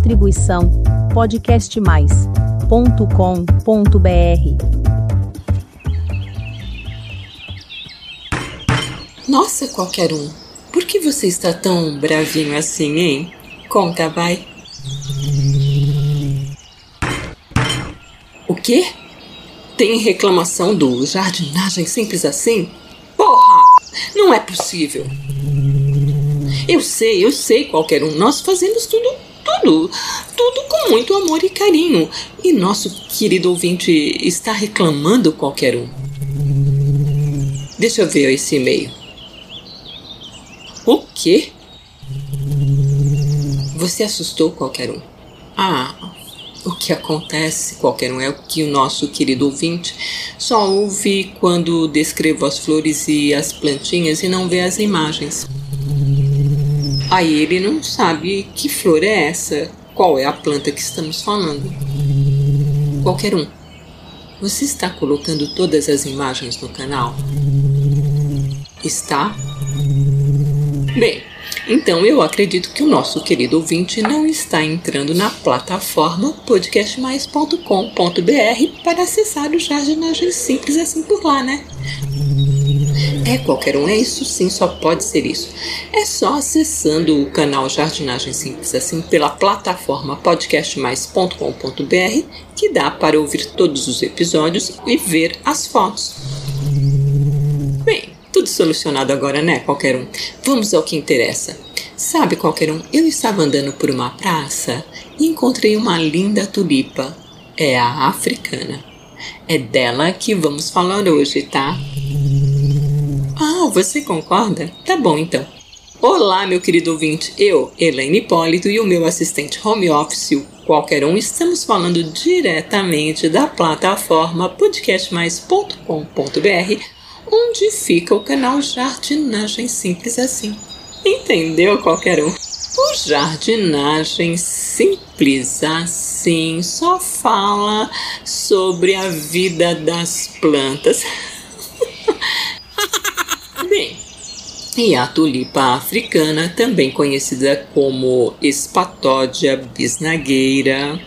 Distribuição podcastmais.com.br. Nossa, qualquer um. Por que você está tão bravinho assim, hein? Conta, vai. O quê? Tem reclamação do jardinagem simples assim? Porra! Não é possível. Eu sei, eu sei, qualquer um. Nós fazemos tudo, tudo, tudo com muito amor e carinho. E nosso querido ouvinte está reclamando, qualquer um. Deixa eu ver esse e-mail. O quê? Você assustou qualquer um? Ah, o que acontece, qualquer um, é o que o nosso querido ouvinte só ouve quando descrevo as flores e as plantinhas e não vê as imagens. Aí ele não sabe que flor é essa, qual é a planta que estamos falando. Qualquer um. Você está colocando todas as imagens no canal? Está? Bem, então eu acredito que o nosso querido ouvinte não está entrando na plataforma podcastmais.com.br para acessar o jardinagem simples assim por lá, né? É qualquer um, é isso sim, só pode ser isso. É só acessando o canal Jardinagem Simples assim pela plataforma podcastmais.com.br que dá para ouvir todos os episódios e ver as fotos. Bem, tudo solucionado agora, né, qualquer um? Vamos ao que interessa. Sabe, qualquer um, eu estava andando por uma praça e encontrei uma linda tulipa. É a africana. É dela que vamos falar hoje, tá? Você concorda? Tá bom então. Olá, meu querido ouvinte. Eu, Elaine Hipólito e o meu assistente home office, o qualquer um, estamos falando diretamente da plataforma podcastmais.com.br, onde fica o canal Jardinagem Simples Assim. Entendeu, qualquer um? O Jardinagem Simples Assim só fala sobre a vida das plantas. Bem, e a tulipa africana, também conhecida como Espatódia bisnagueira,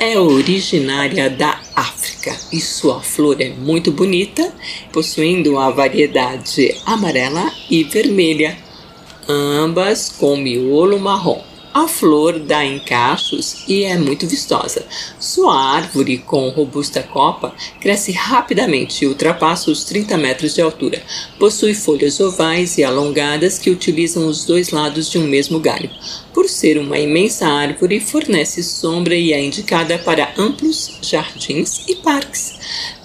é originária da África e sua flor é muito bonita, possuindo a variedade amarela e vermelha, ambas com miolo marrom. A flor dá em cachos e é muito vistosa. Sua árvore, com robusta copa, cresce rapidamente e ultrapassa os 30 metros de altura. Possui folhas ovais e alongadas que utilizam os dois lados de um mesmo galho. Por ser uma imensa árvore, fornece sombra e é indicada para amplos jardins e parques.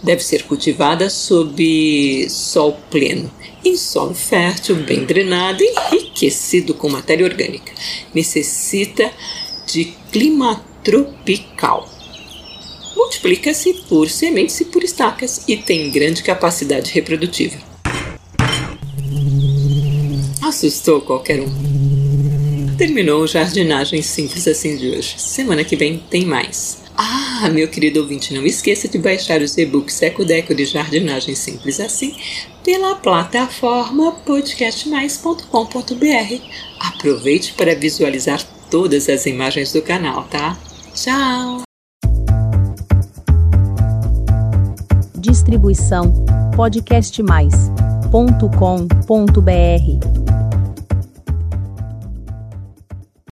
Deve ser cultivada sob sol pleno em solo fértil, bem drenado enriquecido com matéria orgânica. Necessita de clima tropical. Multiplica-se por sementes e por estacas e tem grande capacidade reprodutiva. Assustou qualquer um. Terminou o jardinagem simples assim de hoje. Semana que vem tem mais. Ah, meu querido ouvinte, não esqueça de baixar os e-books Eco Deco de Jardinagem Simples Assim pela plataforma podcastmais.com.br. Aproveite para visualizar todas as imagens do canal, tá? Tchau! Distribuição podcastmais.com.br